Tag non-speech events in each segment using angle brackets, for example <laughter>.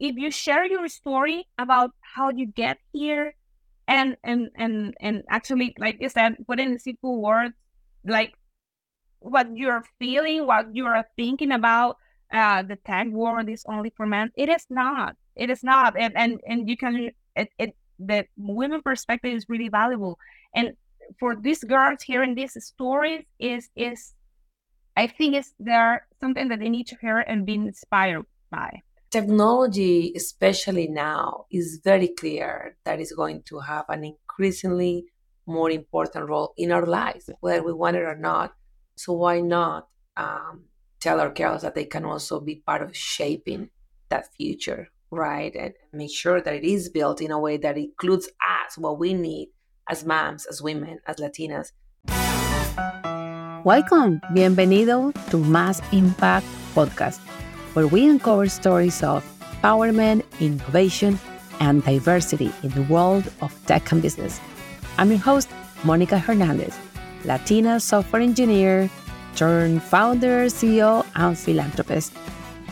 if you share your story about how you get here and and and and actually like you said put in simple words like what you're feeling what you're thinking about uh the tag world is only for men. It is not. It is not. And and, and you can it, it the women perspective is really valuable. And for these girls hearing these stories is is i think is there something that they need to hear and be inspired by technology, especially now, is very clear that it's going to have an increasingly more important role in our lives, whether we want it or not. So why not um, tell our girls that they can also be part of shaping that future, right? And make sure that it is built in a way that includes us, what we need as moms, as women, as Latinas. Welcome, bienvenido to Más Impact Podcast where we uncover stories of empowerment, innovation, and diversity in the world of tech and business. I'm your host, Monica Hernandez, Latina software engineer turned founder, CEO, and philanthropist.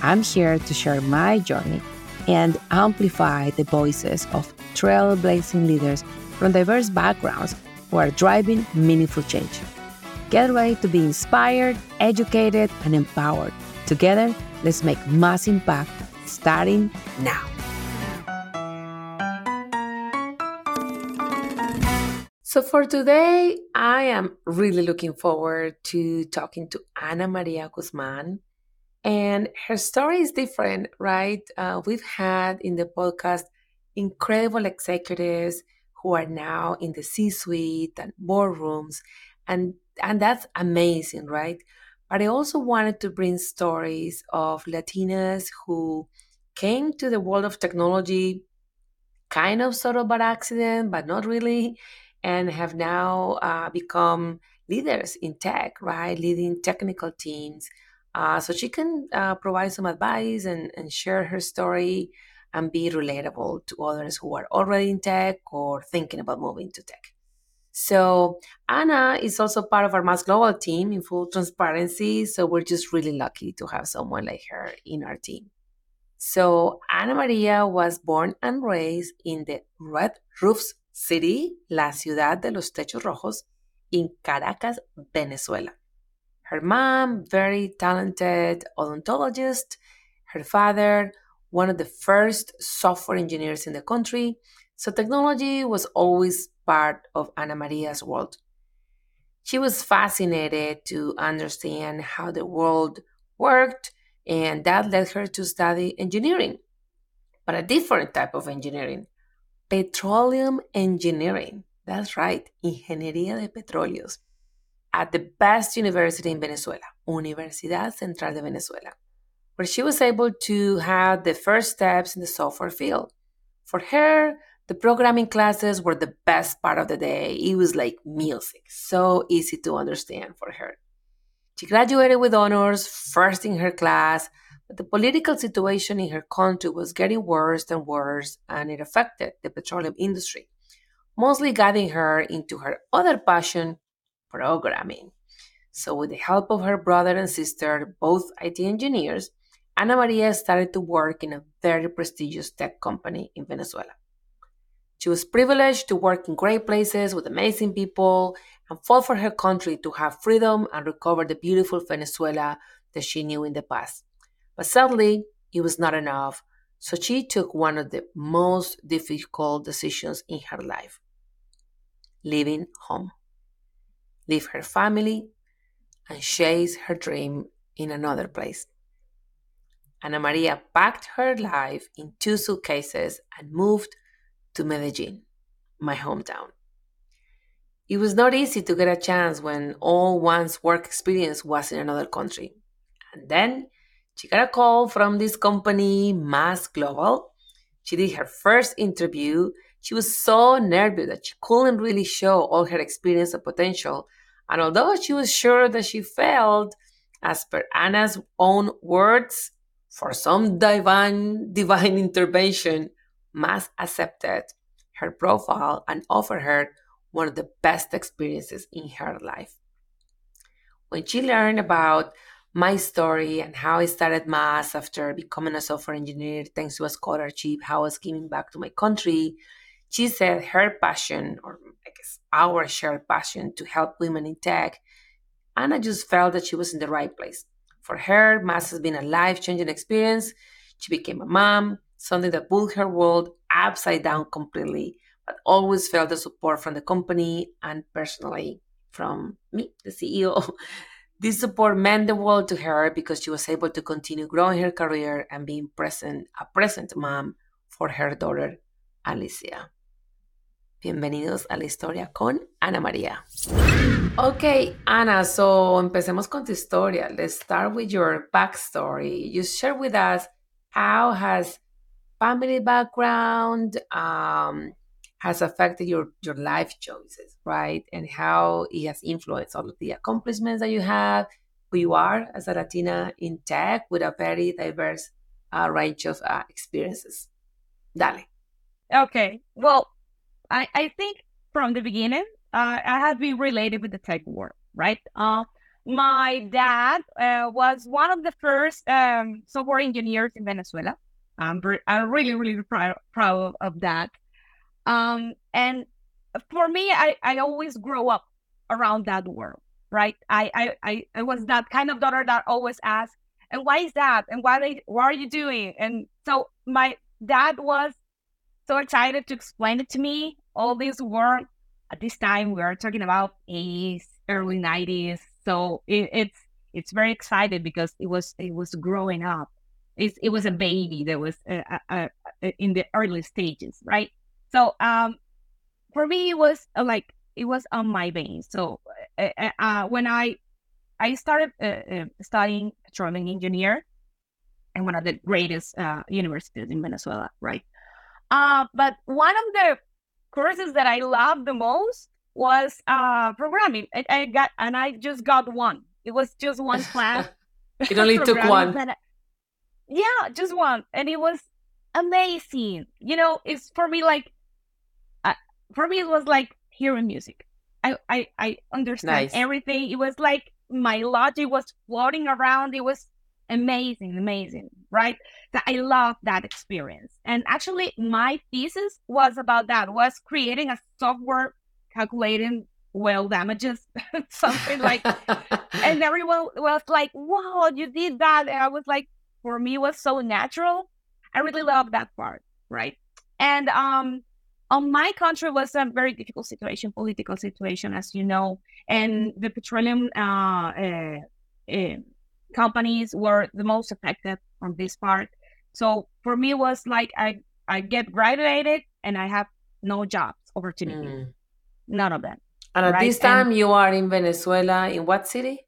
I'm here to share my journey and amplify the voices of trailblazing leaders from diverse backgrounds who are driving meaningful change. Get ready to be inspired, educated, and empowered. Together, Let's make Más impact starting now. So, for today, I am really looking forward to talking to Ana Maria Guzman. And her story is different, right? Uh, we've had in the podcast incredible executives who are now in the C suite and boardrooms. And, and that's amazing, right? But I also wanted to bring stories of Latinas who came to the world of technology kind of sort of by accident, but not really, and have now uh, become leaders in tech, right? Leading technical teams. Uh, so she can uh, provide some advice and, and share her story and be relatable to others who are already in tech or thinking about moving to tech. So Anna is also part of our Más Global team in full transparency. So we're just really lucky to have someone like her in our team. So Ana Maria was born and raised in the Red Roofs City, La Ciudad de los Techos Rojos, in Caracas, Venezuela. Her mom, very talented odontologist. Her father, one of the first software engineers in the country. So technology was always part of Ana Maria's world. She was fascinated to understand how the world worked, and that led her to study engineering, but a different type of engineering petroleum engineering. That's right, Ingeniería de Petróleos, at the best university in Venezuela, Universidad Central de Venezuela, where she was able to have the first steps in the software field. For her, the programming classes were the best part of the day. It was like music, so easy to understand for her. She graduated with honors, first in her class, but the political situation in her country was getting worse and worse, and it affected the petroleum industry, mostly guiding her into her other passion, programming. So, with the help of her brother and sister, both IT engineers, Ana Maria started to work in a very prestigious tech company in Venezuela. She was privileged to work in great places with amazing people and fought for her country to have freedom and recover the beautiful Venezuela that she knew in the past. But sadly, it was not enough, so she took one of the most difficult decisions in her life leaving home, leave her family, and chase her dream in another place. Ana Maria packed her life in two suitcases and moved to Medellin, my hometown. It was not easy to get a chance when all one's work experience was in another country. And then she got a call from this company, Más Global. She did her first interview. She was so nervous that she couldn't really show all her experience and potential. And although she was sure that she failed, as per Anna's own words, for some divine divine intervention, Más accepted her profile and offered her one of the best experiences in her life. When she learned about my story and how I started Más after becoming a software engineer thanks to a scholarship, how I was giving back to my country. She said her passion, or I guess our shared passion, to help women in tech. And I just felt that she was in the right place. For her, Más has been a life changing experience. She became a mom, something that pulled her world upside down completely, but always felt the support from the company and personally from me, the CEO. <laughs> This support meant the world to her because she was able to continue growing her career and being present, a present mom for her daughter, Alicia. Bienvenidos a la historia con Ana María. Okay, Ana, so empecemos con tu historia. Let's start with your backstory. You share with us how has family background, um, has affected your your life choices, right? And how it has influenced all of the accomplishments that you have, who you are as a Latina in tech with a very diverse uh, range of uh, experiences. Dale. Okay. Well, I, I think from the beginning, uh, I have been related with the tech world, right? Uh, my dad uh, was one of the first um, software engineers in Venezuela. I'm, I'm really, really proud, proud of that. Um, and for me, I, I always grow up around that world, right? I, I, I, was that kind of daughter that always asked, and why is that? And why they, are you doing? And so my dad was so excited to explain it to me. All this work at this time, we are talking about 80s, early 90s. So it, it's it's very excited because it was it was growing up. It's, it was a baby that was uh, uh, uh, in the early stages, right? So um, for me, it was uh, like it was on my veins. So uh, uh, uh when I I started uh, uh, studying petroleum engineer in one of the greatest universities in Venezuela, right? but one of the courses that I loved the most was programming. I, I, got and I just got one. It was just one <laughs> class. it only <laughs> took one. I, yeah, just one, and it was amazing. You know, it's for me like for me it was like hearing music. I I, I understand nice. everything. It was like my logic was floating around. It was amazing, amazing, right? That I love that experience. And actually my thesis was about that, was creating a software calculating well damages, <laughs> something like and <laughs> everyone was like, Wow, you did that. And I was like, for me was so natural. I really love that part, right? And um on my country was a very difficult situation, political situation, as you know, and the petroleum uh, uh, uh, companies were the most affected on this part. So for me, it was like I I get graduated and I have no jobs opportunity, mm. none of them. And at right? this time, and you are in Venezuela. In what city?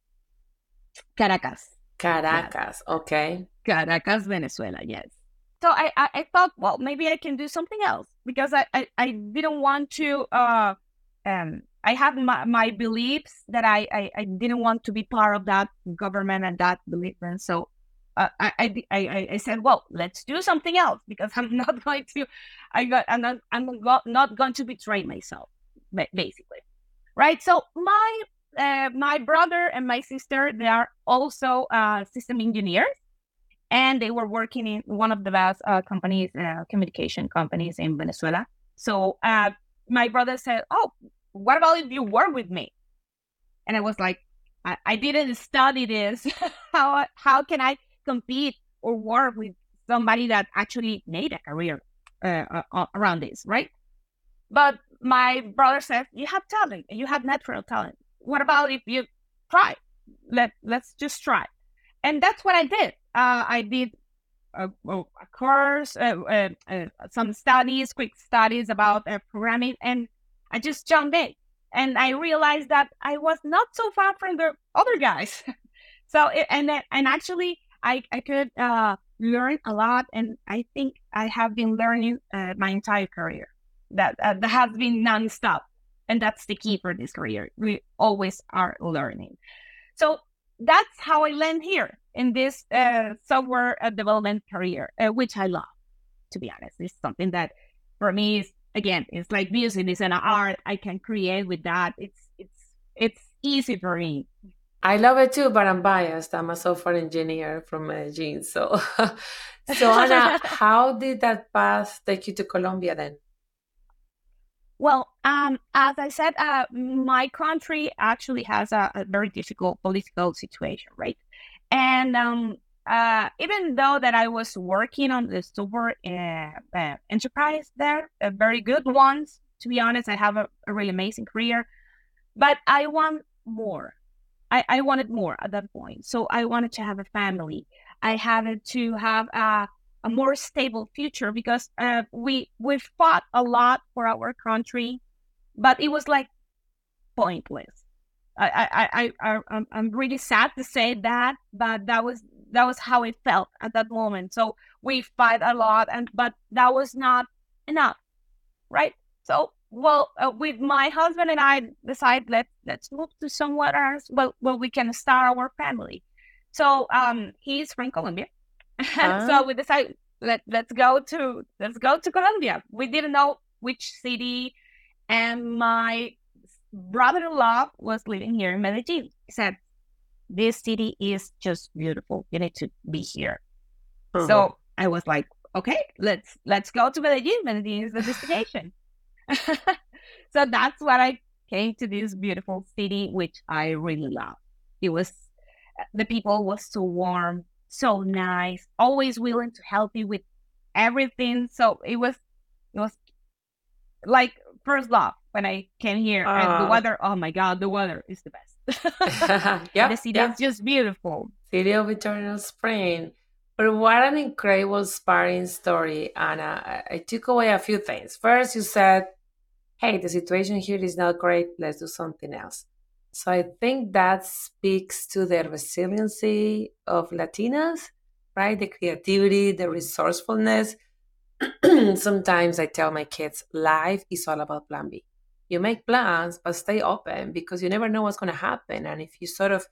Caracas. Caracas. Yes. Okay. Caracas, Venezuela. Yes so I, I, I thought well maybe i can do something else because i i, I didn't want to uh um i have my, my beliefs that I, I i didn't want to be part of that government and that belief and so uh, I, I, I I said, well, let's do something else because <laughs> I'm not going to, I got, I'm not, I'm not going to betray myself, basically, right? So my, uh, my brother and my sister, they are also uh, system engineers, and they were working in one of the best uh, companies, uh, communication companies in Venezuela. So uh, my brother said, "Oh, what about if you work with me?" And I was like, "I, I didn't study this. <laughs> how how can I compete or work with somebody that actually made a career uh, around this, right?" But my brother said, "You have talent. You have natural talent. What about if you try? Let let's just try." And that's what I did uh, I did a, a course, uh, uh, uh, some studies, quick studies about uh, programming, and I just jumped in. And I realized that I was not so far from the other guys. <laughs> so, it, and and actually, I, I could uh, learn a lot. And I think I have been learning uh, my entire career. That, that has been nonstop. And that's the key for this career. We always are learning. So that's how I land here in this uh, software uh, development career, uh, which I love. To be honest, it's something that for me is again, it's like music. It's an art I can create with that. It's it's it's easy for me. I love it too, but I'm biased. I'm a software engineer from Medellin. So, <laughs> so Ana, <laughs> how did that path take you to Colombia then? Well, um, as I said, uh, my country actually has a, a, very difficult political situation, right? And um, uh, even though that I was working on the super uh, uh, enterprise there, very good ones, to be honest, I have a, a really amazing career, but I want more. I, I wanted more at that point. So I wanted to have a family. I had to have a, a more stable future because uh, we we fought a lot for our country, but it was like pointless. I I I, I I'm, really sad to say that, but that was that was how it felt at that moment. So we fight a lot, and but that was not enough, right? So well, uh, with my husband and I decide let let's move to somewhere else. Well, well, we can start our family. So um, he's from Colombia, uh-huh. <laughs> so we decided let let's go to let's go to Colombia. We didn't know which city, and my brother-in-law was living here in Medellin. He said, "This city is just beautiful. You need to be here." Uh-huh. So I was like, "Okay, let's let's go to Medellin. Medellin is the destination." <laughs> so that's what I came to this beautiful city, which I really love. It was the people was so warm, so nice, always willing to help you with everything. So it was it was like first love when I came here. Uh, and the weather, oh my god, the weather is the best. <laughs> <laughs> yeah, the city is just beautiful. City of eternal spring. But what an incredible, inspiring story, Ana. I took away a few things. First, you said hey, the situation here is not great, let's do something else. So I think that speaks to the resiliency of Latinas, right? The creativity, the resourcefulness. <clears throat> Sometimes I tell my kids, life is all about plan B. You make plans, but stay open because you never know what's going to happen. And if you sort of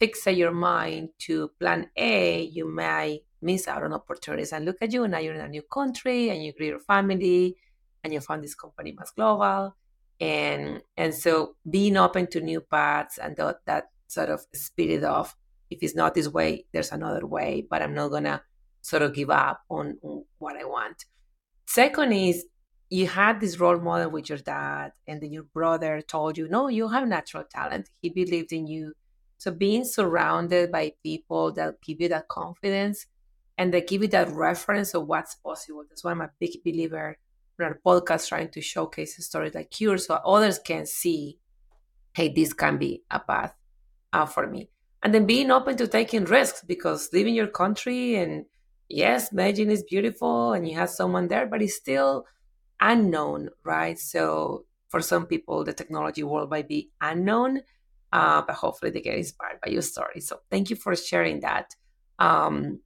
fixate your mind to plan A, you may miss out on opportunities. And look at you, now you're in a new country and you greet your family and you found this company Mas Global. And and so being open to new paths and that, that sort of spirit of if it's not this way, there's another way, but I'm not gonna sort of give up on, on what I want. Second is you had this role model with your dad, and then your brother told you, no, you have natural talent. He believed in you. So being surrounded by people that give you that confidence and they give you that reference of what's possible. That's why I'm a big believer our podcast trying to showcase stories like yours so others can see, hey, this can be a path for me. And then being open to taking risks because leaving your country and yes, Medellin is beautiful and you have someone there, but it's still unknown, right? So for some people, the technology world might be unknown, uh, but hopefully they get inspired by your story. So thank you for sharing that. Um,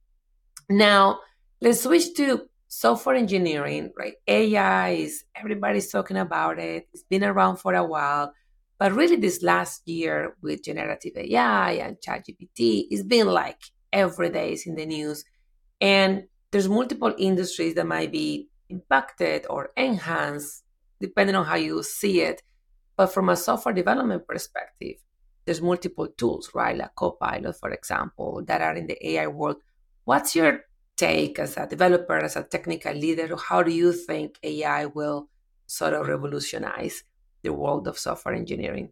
now, let's switch to software engineering, right? AI is everybody's talking about it. It's been around for a while. But really, this last year with generative AI and ChatGPT, it's been like every day is in the news. And there's multiple industries that might be impacted or enhanced, depending on how you see it. But from a software development perspective, there's multiple tools, right? Like Copilot, for example, that are in the AI world. What's your take as a developer, as a technical leader? How do you think AI will sort of revolutionize the world of software engineering?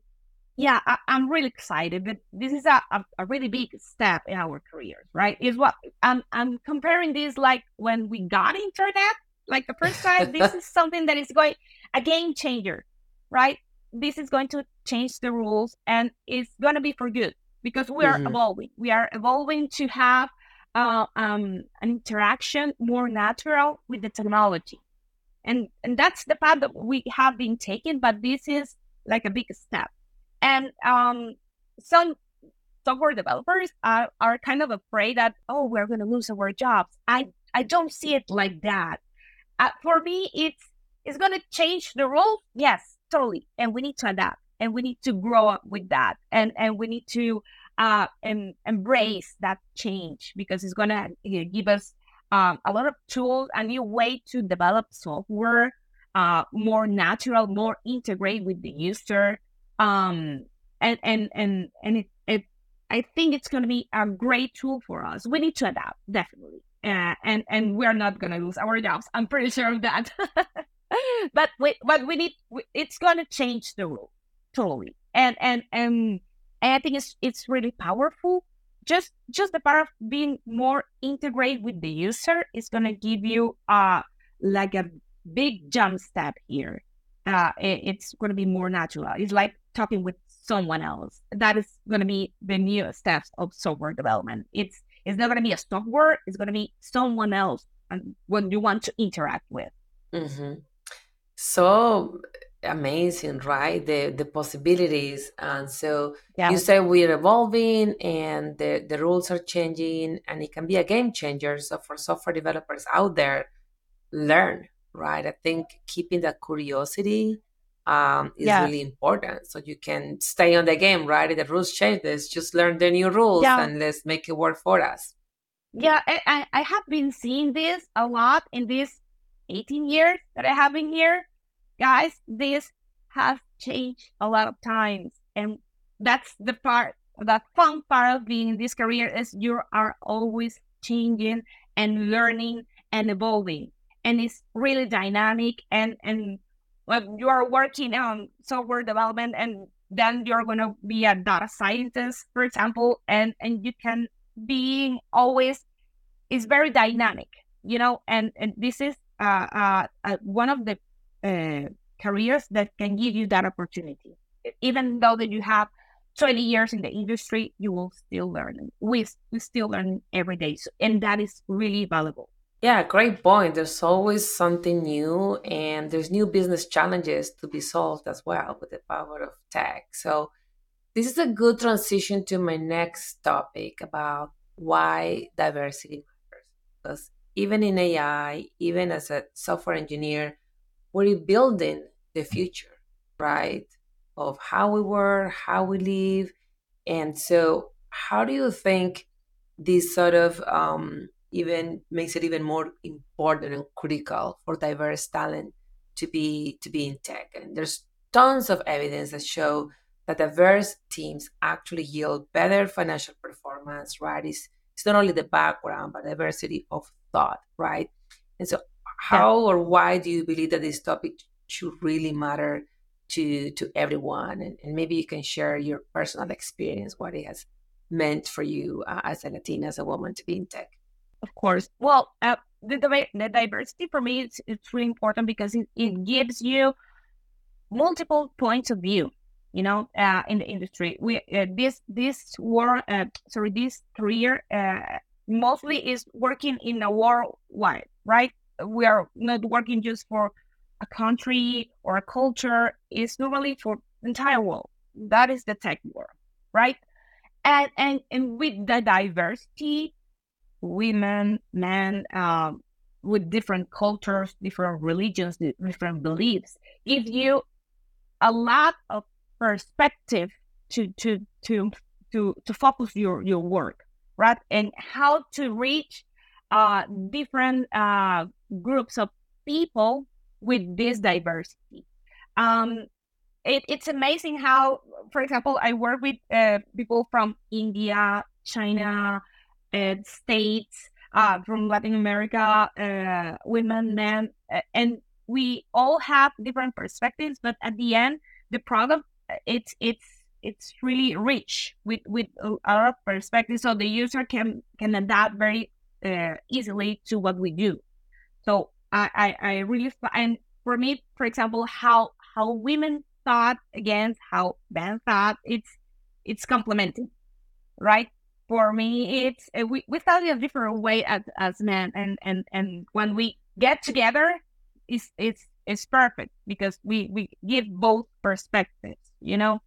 Yeah, I, am really excited, but this is a, a, a, really big step in our careers, right? Is what I'm I'm comparing this like when we got internet, like the first time. <laughs> this is something that is going a game changer, right? This is going to change the rules, and it's going to be for good because we are mm-hmm. evolving. We are evolving to have uh, um, an interaction more natural with the technology. And, and that's the path that we have been taking, but this is like a big step. And um, some software developers are, are kind of afraid that, oh, we're going to lose our jobs. I, I don't see it like that. Uh, for me, it's, it's going to change the rules. Yes, totally. And we need to adapt and we need to grow up with that. And, and we need to uh, and embrace that change because it's going to give us um, a lot of tools, a new way to develop software, uh, more natural, more integrate with the user, um, and and and and it, it I think it's going to be a great tool for us. We need to adapt, definitely, uh, and and we're not going to lose our jobs. I'm pretty sure of that. <laughs> but we, but we need. It's going to change the rule totally, and and and, and I think it's it's really powerful. Just just the part of being more integrated with the user is going to give you uh like a big jump step here. Uh, it, it's going to be more natural. It's like talking with someone else. That is going to be the new steps of software development. It's it's not going to be a software. It's going to be someone else and when you want to interact with. Mm-hmm. So amazing, right? The the possibilities, and so yeah. you say we're evolving, and the the rules are changing, and it can be a game changer. So for software developers out there, learn, right? I think keeping that curiosity um, is yeah. really important. So you can stay on the game, right? If the rules change, let's just learn the new rules yeah. and let's make it work for us. Yeah, I, I have been seeing this a lot in these 18 years that I have been here. Guys, this has changed a lot of times. And that's the part, the fun part of being in this career is you are always changing and learning and evolving. And it's really dynamic and, and when you are working on software development and then you're going to be a data scientist for example and and you can being always is very dynamic you know and and this is uh, uh, uh, one of the uh, careers that can give you that opportunity even though that you have 20 years in the industry you will still learn we, we still learn every day so, and that is really valuable yeah, great point. There's always something new, and there's new business challenges to be solved as well with the power of tech. So, this is a good transition to my next topic about why diversity matters. Because even in AI, even as a software engineer, we're building the future, right? Of how we work, how we live. And so, how do you think this sort of um, even makes it even more important and critical for diverse talent to be to be in tech. And there's tons of evidence that show that diverse teams actually yield better financial performance, right? It's, it's not only the background, but diversity of thought, right? And so how or why do you believe that this topic should really matter to to everyone? And, and maybe you can share your personal experience, what it has meant for you uh, as a Latina, as a woman to be in tech of course. Well, uh, the, the diversity for me it's, it's really important because it, it gives you multiple points of view. You know, uh, in the industry, we uh, this this war, uh, sorry, this career uh, mostly is working in a worldwide, right? We are not working just for a country or a culture. It's normally for the entire world. That is the tech world, right? And and and with the diversity, women, men, um, with different cultures, different religions, different beliefs, give you a lot of perspective to to to to to focus your your work, right? And how to reach uh, different uh, groups of people with this diversity. Um, it, it's amazing how, for example, I work with uh, people from India, China, uh, states uh, from Latin America, uh, women, men, and we all have different perspectives. But at the end, the product it's it's it's really rich with with a lot of perspectives, so the user can can adapt very uh, easily to what we do. So I, I, I really and for me, for example, how how women thought against how men thought, it's it's complementing, right? for me it's uh, we, we thought in a different way as, as men and and and when we get together it's it's it's perfect because we we give both perspectives you know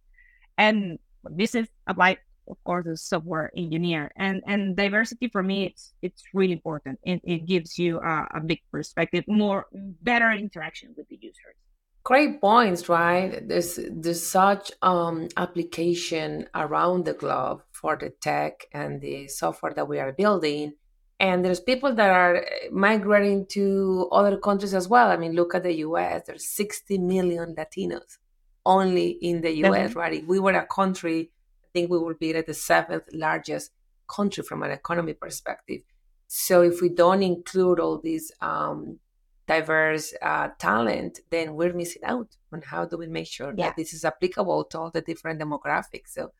and this is applied of course a software engineer and and diversity for me it's it's really important it, it gives you a, a big perspective more better interaction with the users Great points, right? There's there's such um, application around the globe for the tech and the software that we are building, and there's people that are eh, migrating to other countries as well. I mean, look at the U.S. There's 60 million Latinos only in the U.S. Right? If we were a country think we will be at the seventh largest country from an economy perspective. So if we don't include all these um, diverse uh, talent, then we're missing out on how do we make sure yeah. that this is applicable to all the different demographics. So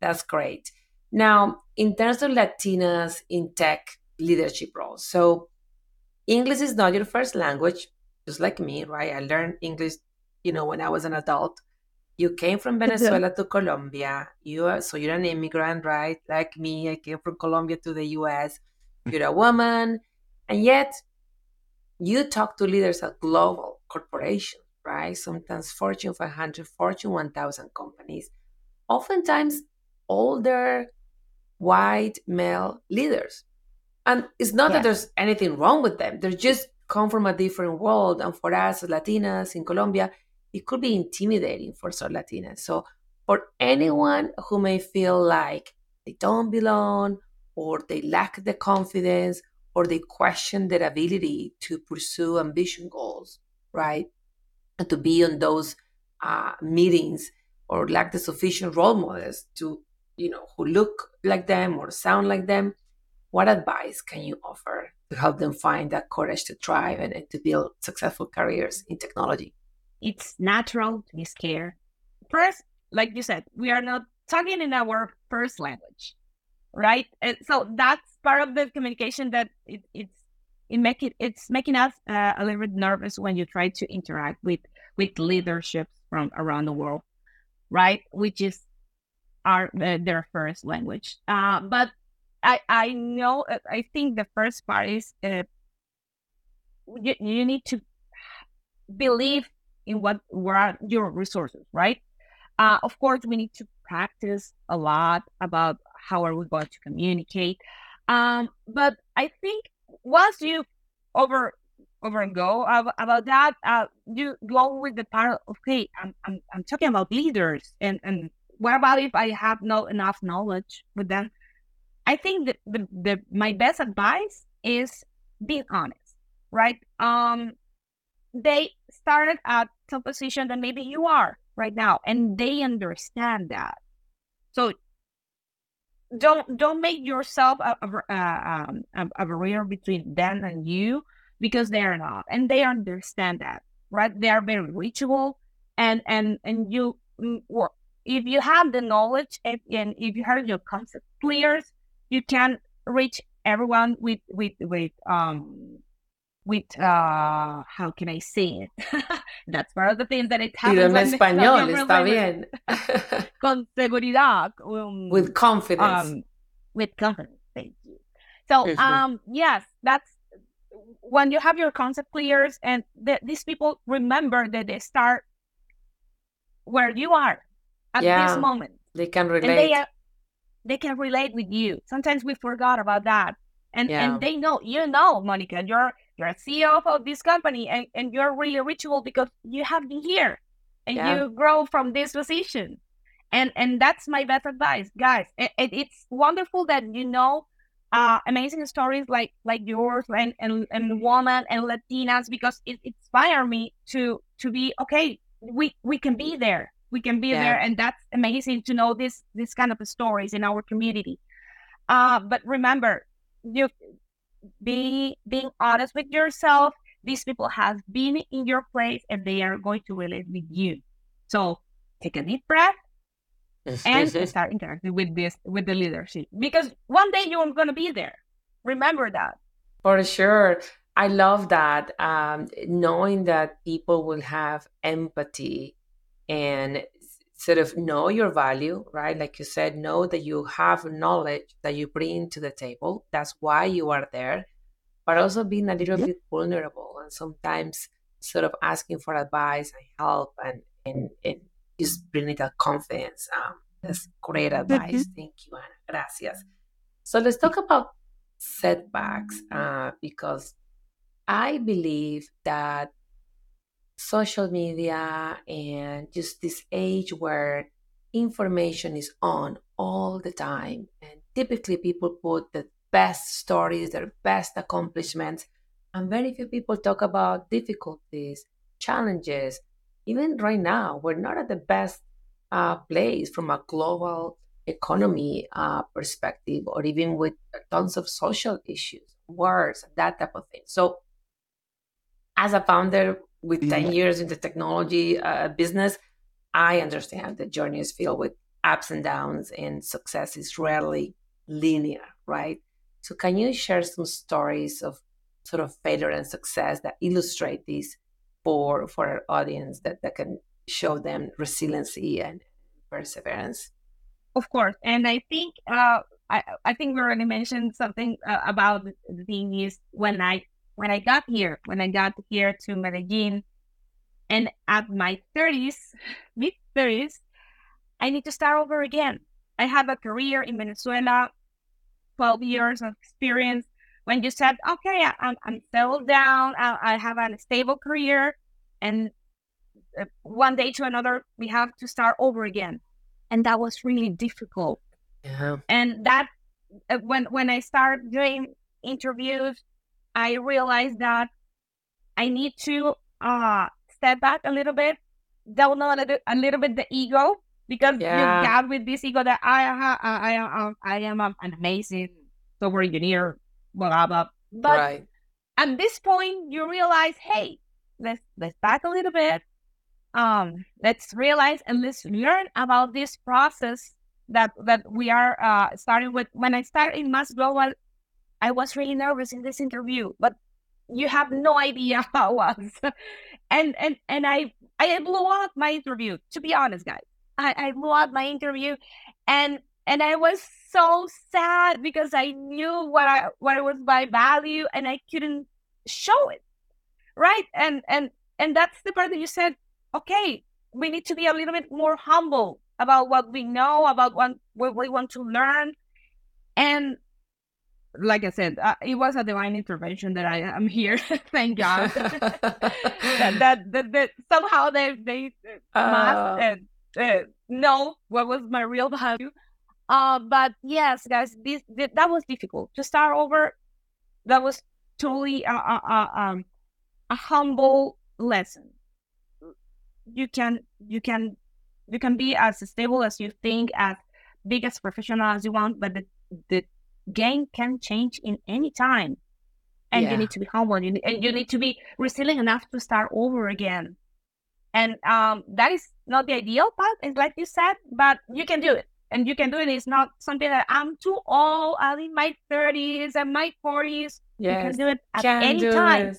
that's great. Now, in terms of Latinas in tech leadership roles, so English is not your first language, just like me, right? I learned English, you know, when I was an adult. You came from <laughs> Venezuela to Colombia. You are so you're an immigrant, right? Like me, I came from Colombia to the US. Mm. You're a woman, and yet you talk to leaders at global corporations, right? Sometimes Fortune 500, Fortune 1000 companies. Oftentimes, older white male leaders. And it's not yes. that there's anything wrong with them. They just come from a different world. And for us, Latinas in Colombia, it could be intimidating for some Latinas. So for anyone who may feel like they don't belong or they lack the confidence or they question their ability to pursue ambition goals, right? And to be on those uh, meetings or lack the sufficient role models to, you know, who look like them or sound like them. What advice can you offer to help them find that courage to thrive and, and to build successful careers in technology? It's natural to be scared. First, like you said, we are not talking in our first language right? And so that's part of the communication that it, it's it make it it's making us uh, a little bit nervous when you try to interact with with leaderships from around the world, right? Which is our uh, their first language. Uh, but I I know uh, I think the first part is uh, you, you need to believe in what were your resources, right? Uh, of course, we need to practice a lot about how are we going to communicate. Um but i think once you over over and go about, that uh you go with the part of okay I'm, I'm i'm talking about leaders and and what about if i have no enough knowledge with them? I think that the, the my best advice is being honest right? Um they started at some position that maybe you are right now and they understand that. So don't don't make yourself a, a, um, a, a barrier between them and you because they are not and they understand that right? They are very reachable and and and you mm, if you have the knowledge and, and if you have your concept clear you can reach everyone with with with um with uh how can I say it? <laughs> That's one of the things that it happens. en español, está bien. <laughs> <laughs> Con seguridad. Um, with confidence. Um, with confidence. Thank you. So um yes, that's when you have your concept clear and the, these people remember that they start where you are at yeah, this moment. They can relate. And they, uh, they can relate with you. Sometimes we forgot about that. And yeah. and they know, you know, Monica, you're you're a CEO of this company and, and you're really reachable because you have been here and yeah. you grow from this position. And and that's my best advice, guys. It, it, it's wonderful that you know uh, amazing stories like like yours and and, and woman and Latinas because it, it inspired me to to be okay. We we can be there. We can be yeah. there, and that's amazing to know this this kind of stories in our community. Uh, but remember, you be being honest with yourself. These people have been in your place and they are going to relate with you. So take a deep breath and <laughs> start interacting with this with the leadership because one day you're going to be there. Remember that. For sure. I love that. Um, knowing that people will have empathy and sort of know your value, right? Like you said, know that you have knowledge that you bring to the table. That's why you are there. But also being a little bit vulnerable and sometimes sort of asking for advice and help and, and, and just bringing that confidence. Um, that's great advice. Thank you, Ana. Gracias. So let's talk about setbacks uh, because I believe that social media and just this age where information is on all the time. And typically, people put the best stories, their best accomplishments, and very few people talk about difficulties, challenges. Even right now, we're not at the best uh, place from a global economy uh, perspective or even with tons of social issues, wars, that type of thing. So, as a founder with mm-hmm. 10 years in the technology uh, business, I understand the journey is filled with ups and downs, and success is rarely linear, right? So, can you share some stories of sort of failure and success that illustrate this for for our audience that, that can show them resiliency and perseverance? Of course, and I think uh, I I think we already mentioned something uh, about the thing is when I when I got here when I got here to Medellin, and at my thirties, <laughs> mid thirties, I need to start over again. I have a career in Venezuela, twelve years of experience. When you said, "Okay, I, am I'm settled down, I, I have a stable career," and uh, one day to another, we have to start over again and that was really difficult. Yeah. And that uh, when when I started doing interviews, I realized that I need to uh step back a little bit, down a little, a little bit the ego because yeah. you got with this ego that I I I, I, I am an amazing software engineer, blah blah. But right. at this point, you realize, hey, let's let's back a little bit um, let's realize and let's learn about this process that that we are uh, starting with. When I started in Más Global, I was really nervous in this interview, but you have no idea <laughs> how it was. and and and I I blew out my interview. To be honest, guys, I, I blew out my interview, and and I was so sad because I knew what I what was my value, and I couldn't show it, right? And and and that's the part that you said okay, we need to be a little bit more humble about what we know, about what we want to learn. And like I said, uh, it was a divine intervention that I am here. <laughs> Thank God <laughs> that, that, that, that somehow they they uh, must uh, uh, know what was my real value. Uh, but yes, guys, this, this, that was difficult to start over. That was totally a, a, a, um, a humble lesson you can you can you can be as stable as you think, as big as professional as you want, but the the game can change in any time, and yeah. you need to be humble. You and you need to be resilient enough to start over again. And um, that is not the ideal part, it's like you said, but you can do it. And you can do it. It's not something that I'm too old. I'm in my 30s and my 40s. Yes. You can do it at can any time.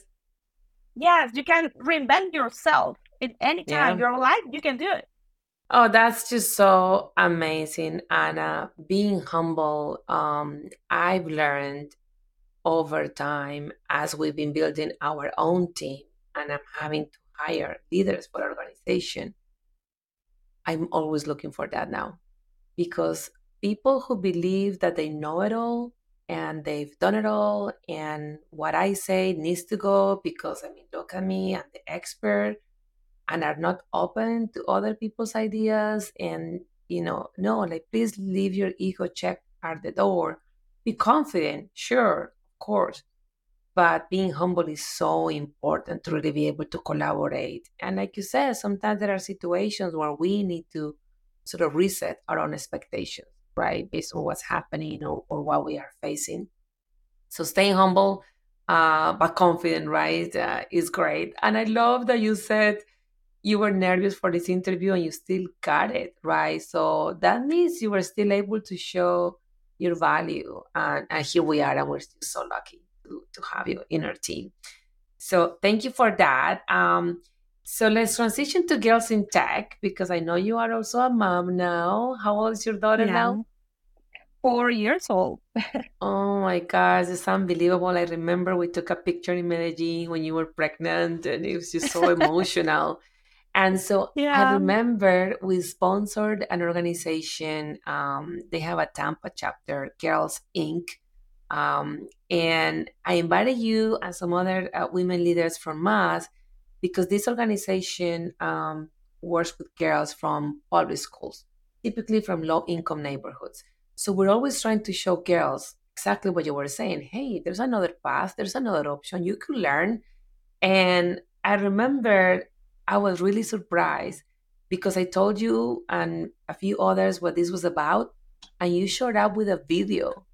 Yes, you can reinvent yourself at any time yeah. your life you can do it oh that's just so amazing anna being humble um i've learned over time as we've been building our own team and i'm having to hire leaders for organization i'm always looking for that now because people who believe that they know it all and they've done it all and what i say needs to go because i mean look at me i'm the expert and are not open to other people's ideas and you know no like please leave your ego check at the door. Be confident sure of course but being humble is so important to really be able to collaborate. And like you said sometimes there are situations where we need to sort of reset our own expectations right based on what's happening or, or what we are facing. So staying humble uh, but confident right uh, is great. And i love that you said you were nervous for this interview and you still got it, right? So that means you were still able to show your value. And, and here we are, and we're still so lucky to, to have you in our team. So thank you for that. Um, so let's transition to Girls in Tech because I know you are also a mom now. How old is your daughter yeah. now? Four years old. <laughs> oh my gosh, it's unbelievable. I remember we took a picture in Medellin when you were pregnant and it was just so <laughs> emotional. And so yeah. I remember we sponsored an organization. Um, they have a Tampa chapter, Girls Inc. Um, and I invited you and some other uh, women leaders from Más because this organization um, works with girls from public schools, typically from low income neighborhoods. So we're always trying to show girls exactly what you were saying. Hey, there's another path, there's another option. You can learn. And I remember I was really surprised because I told you and a few others what this was about. and you showed up with a video.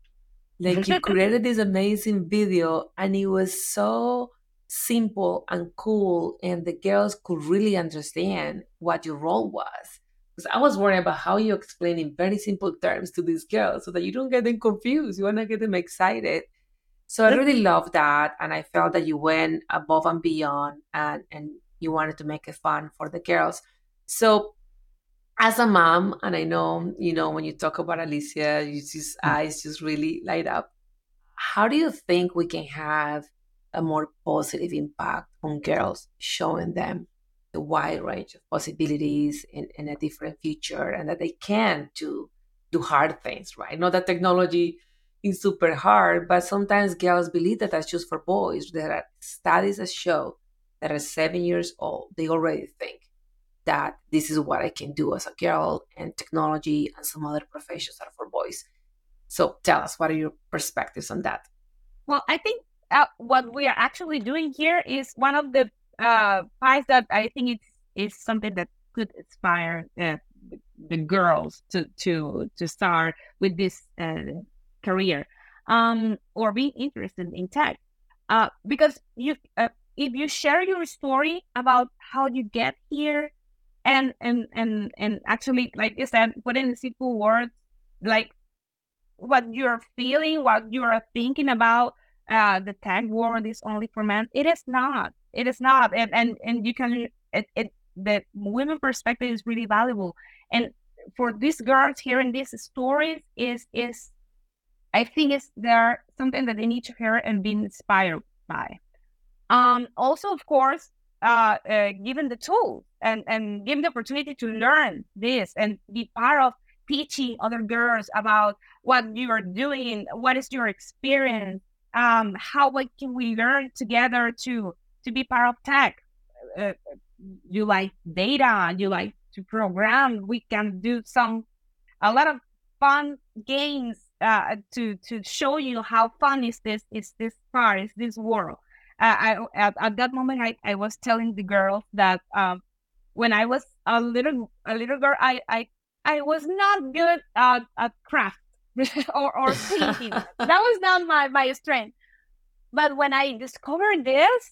Like you <laughs> created this amazing video, and it was so simple and cool, and the girls could really understand what your role was. Because I was worried about how you explain in very simple terms to these girls so that you don't get them confused. You want to get them excited. So I really love that. And I felt that you went above and beyond and, and you wanted to make it fun for the girls. So as a mom, and I know, you know, when you talk about Alicia, you just mm. eyes just really light up. How do you think we can have a more positive impact on girls, showing them the wide range of possibilities in, in a different future and that they can do do hard things, right? Not that technology is super hard, but sometimes girls believe that that's just for boys. There are studies that show that are seven years old, they already think that this is what I can do as a girl, and technology and some other professions are for boys. So tell us, what are your perspectives on that? Well, I think uh, what we are actually doing here is one of the uh, pies that I think it's is something that could inspire uh, the girls to to to start with this uh, career um, or be interested in tech. Uh, because you, uh, if you share your story about how you get here, and and and and actually, like you said, put in simple words, like what you're feeling, what you're thinking about, uh, the tech world is only for men. It is not. It is not, and and and you can it, it the women perspective is really valuable, and for these girls hearing these stories is is I think is there something that they need to hear and be inspired by. Um, also, of course, uh, uh, given the tools and and given the opportunity to learn this and be part of teaching other girls about what you are doing, what is your experience, um, how what can we learn together to to be part of tech. Uh, you like data, you like to program. We can do some a lot of fun games uh, to to show you how fun is this is this part is this world. I at, at, that moment I, I was telling the girls that um, when I was a little a little girl I I, I was not good at, at craft <laughs> or or painting. <laughs> that was not my my strength. But when I discovered this,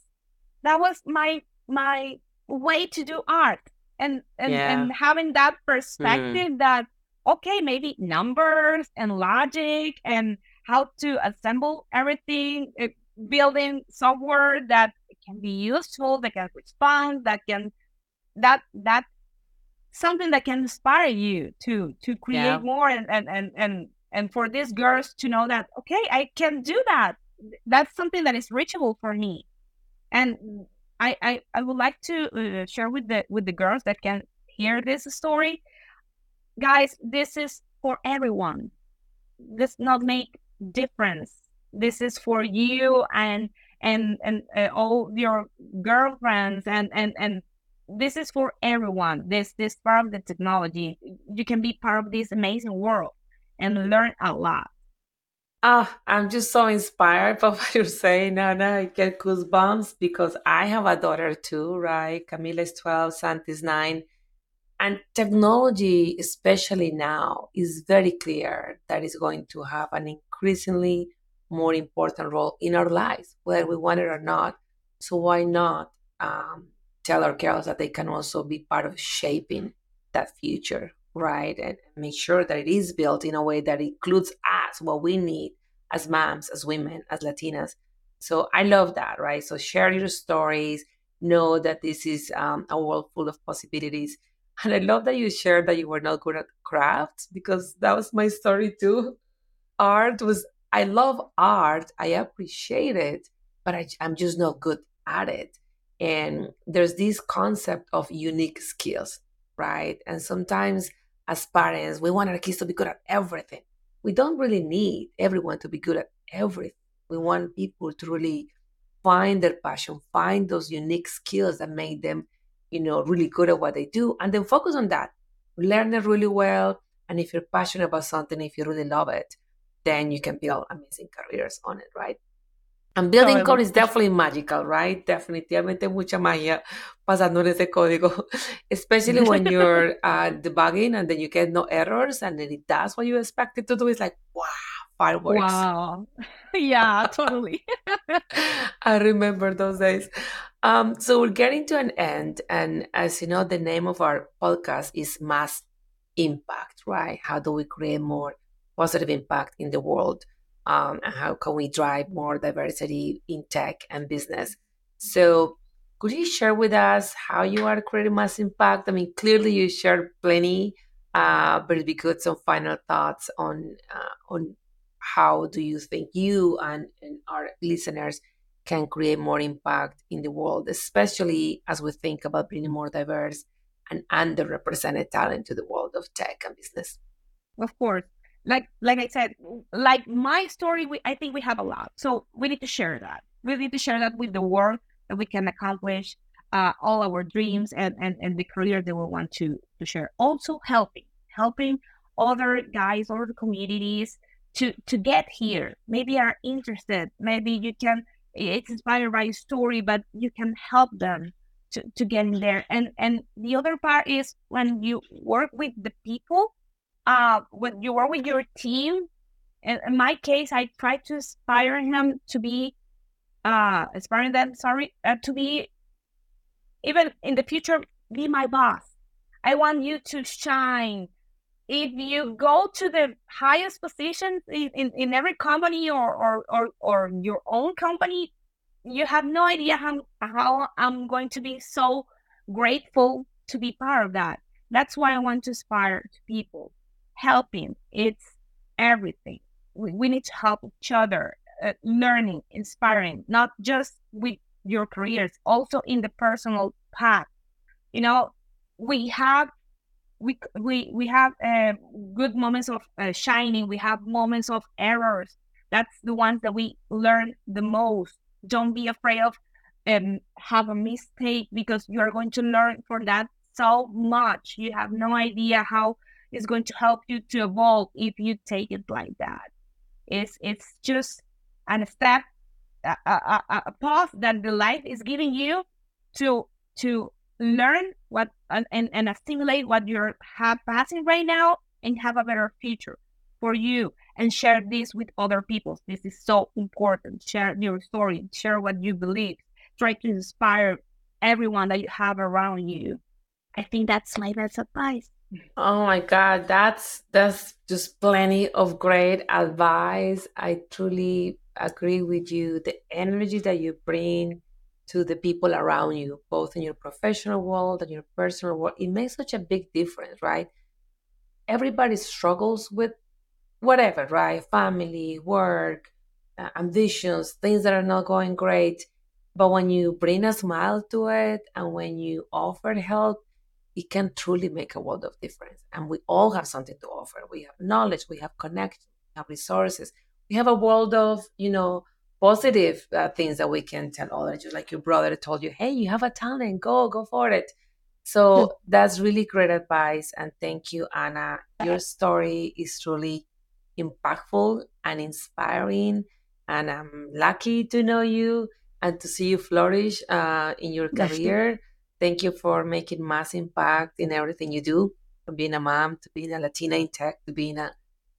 that was my my way to do art and and, yeah. and having that mm. perspective mm. that okay, maybe numbers and logic and how to assemble everything, uh, building software that can be useful, that can respond, that can that that something that can inspire you to to create yeah. more and, and and and and for these girls to know that okay, I can do that. That's something that is reachable for me, and I I, I would like to uh, share with the with the girls that can hear this story guys, this is for everyone. This not make difference. This is for you and and and uh, all your girlfriends and and and this is for everyone. This this part of the technology. You can be part of this amazing world and learn a lot. Ah, oh, I'm just so inspired by <laughs> what you're saying, Nana. I get goosebumps because I have a daughter too, right? Camila is 12, Santi is 9 and technology, especially now, is very clear that it's going to have an increasingly more important role in our lives, whether we want it or not. So why not um, tell our girls that they can also be part of shaping that future, right? And make sure that it is built in a way that includes us, what we need as moms, as women, as Latinas. So I love that, right? So share your stories. Know that this is um, a world full of possibilities and I love that you shared that you were not good at crafts because that was my story too. Art was, I love art, I appreciate it, but I, I'm just not good at it. And there's this concept of unique skills, right? And sometimes as parents, we want our kids to be good at everything. We don't really need everyone to be good at everything. We want people to really find their passion, find those unique skills that make them you know, really good at what they do, and then focus on that. Learn it really well. And if you're passionate about something, if you really love it, then you can build amazing careers on it, right? And building totally. code is definitely magical, right? Definitivamente mucha magia pasando en ese código, <laughs> especially when <laughs> you're uh, debugging and then you get no errors and then it does what you expect it to do. It's like, wow, fireworks. Wow. <laughs> yeah, totally. I remember those days. Um, so we're getting to an end. And as you know, the name of our podcast is Más Impact, right? How do we create more positive impact in the world? um, and how can we drive more diversity in tech and business. So, could you share with us how you are creating Más impact? I mean, clearly you shared plenty, uh, but it'd be good some final thoughts on uh, on how do you think you and, and our listeners can create more impact in the world, especially as we think about bringing more diverse and underrepresented talent to the world of tech and business. Of course like like I said, like my story, we, I think we have a lot. So we need to share that. We need to share that with the world that we can accomplish uh, all our dreams and, and, and the career that we want to, to share. Also helping, helping other guys, other communities to, to get here. Maybe are interested. Maybe you can, it's inspired by a story, but you can help them to, to get in there. And, and the other part is when you work with the people, uh, when you work with your team, in, in my case, I try to inspire him to be, uh, inspiring them, sorry, uh, to be, even in the future, be my boss. I want you to shine. If you go to the highest positions in, in, in every company or, or, or, or your own company, you have no idea how, how I'm going to be so grateful to be part of that. That's why I want to inspire people helping. It's everything. We, we need to help each other uh, learning inspiring not just with your careers also in the personal path. You know we have we we we have uh, good moments of uh, shining. We have moments of errors. That's the ones that we learn the most. Don't be afraid of um, have a mistake because you are going to learn for that so much. You have no idea how is going to help you to evolve if you take it like that. It's it's just a step, a, a, a path that the life is giving you to to learn what and, and assimilate what you're have passing right now and have a better future for you and share this with other people. This is so important. Share your story, share what you believe, try to inspire everyone that you have around you. I think that's my best advice. Oh my God, that's that's just plenty of great advice. I truly agree with you. The energy that you bring to the people around you, both in your professional world and your personal world, it makes such a big difference, right? Everybody struggles with whatever, right? Family, work, uh, ambitions, things that are not going great. But when you bring a smile to it and when you offer help, it can truly make a world of difference. And we all have something to offer. We have knowledge, we have connections, we have resources, we have a world of, you know, positive uh, things that we can tell others. Just like your brother told you, hey, you have a talent, go, go for it. So that's really great advice. And thank you, Ana. Your story is truly impactful and inspiring. And I'm lucky to know you and to see you flourish uh, in your career. Thank you for making Más impact in everything you do, from being a mom to being a Latina in tech to being a,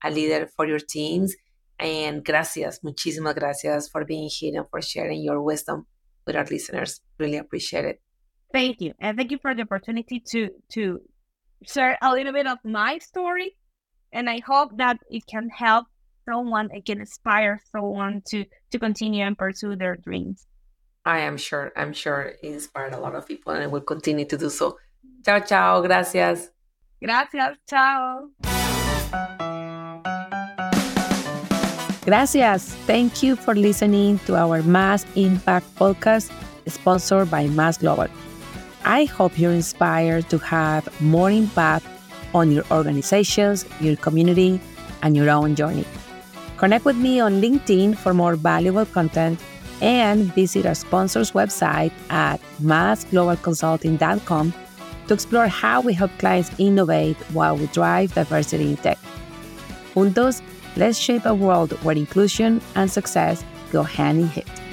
a leader for your teams. And gracias, muchísimas gracias for being here and for sharing your wisdom with our listeners. Really appreciate it. Thank you. And thank you for the opportunity to to share a little bit of my story. And I hope that it can help someone, it can inspire someone to to continue and pursue their dreams. I am sure, I'm sure it inspired a lot of people and will continue to do so. Ciao, chao. Gracias. Gracias. Ciao. Gracias. Thank you for listening to our Más Impact podcast sponsored by Más Global. I hope you're inspired to have more impact on your organizations, your community, and your own journey. Connect with me on LinkedIn for more valuable content and visit our sponsor's website at masglobalconsulting.com to explore how we help clients innovate while we drive diversity in tech. Juntos, let's shape a world where inclusion and success go hand in hand.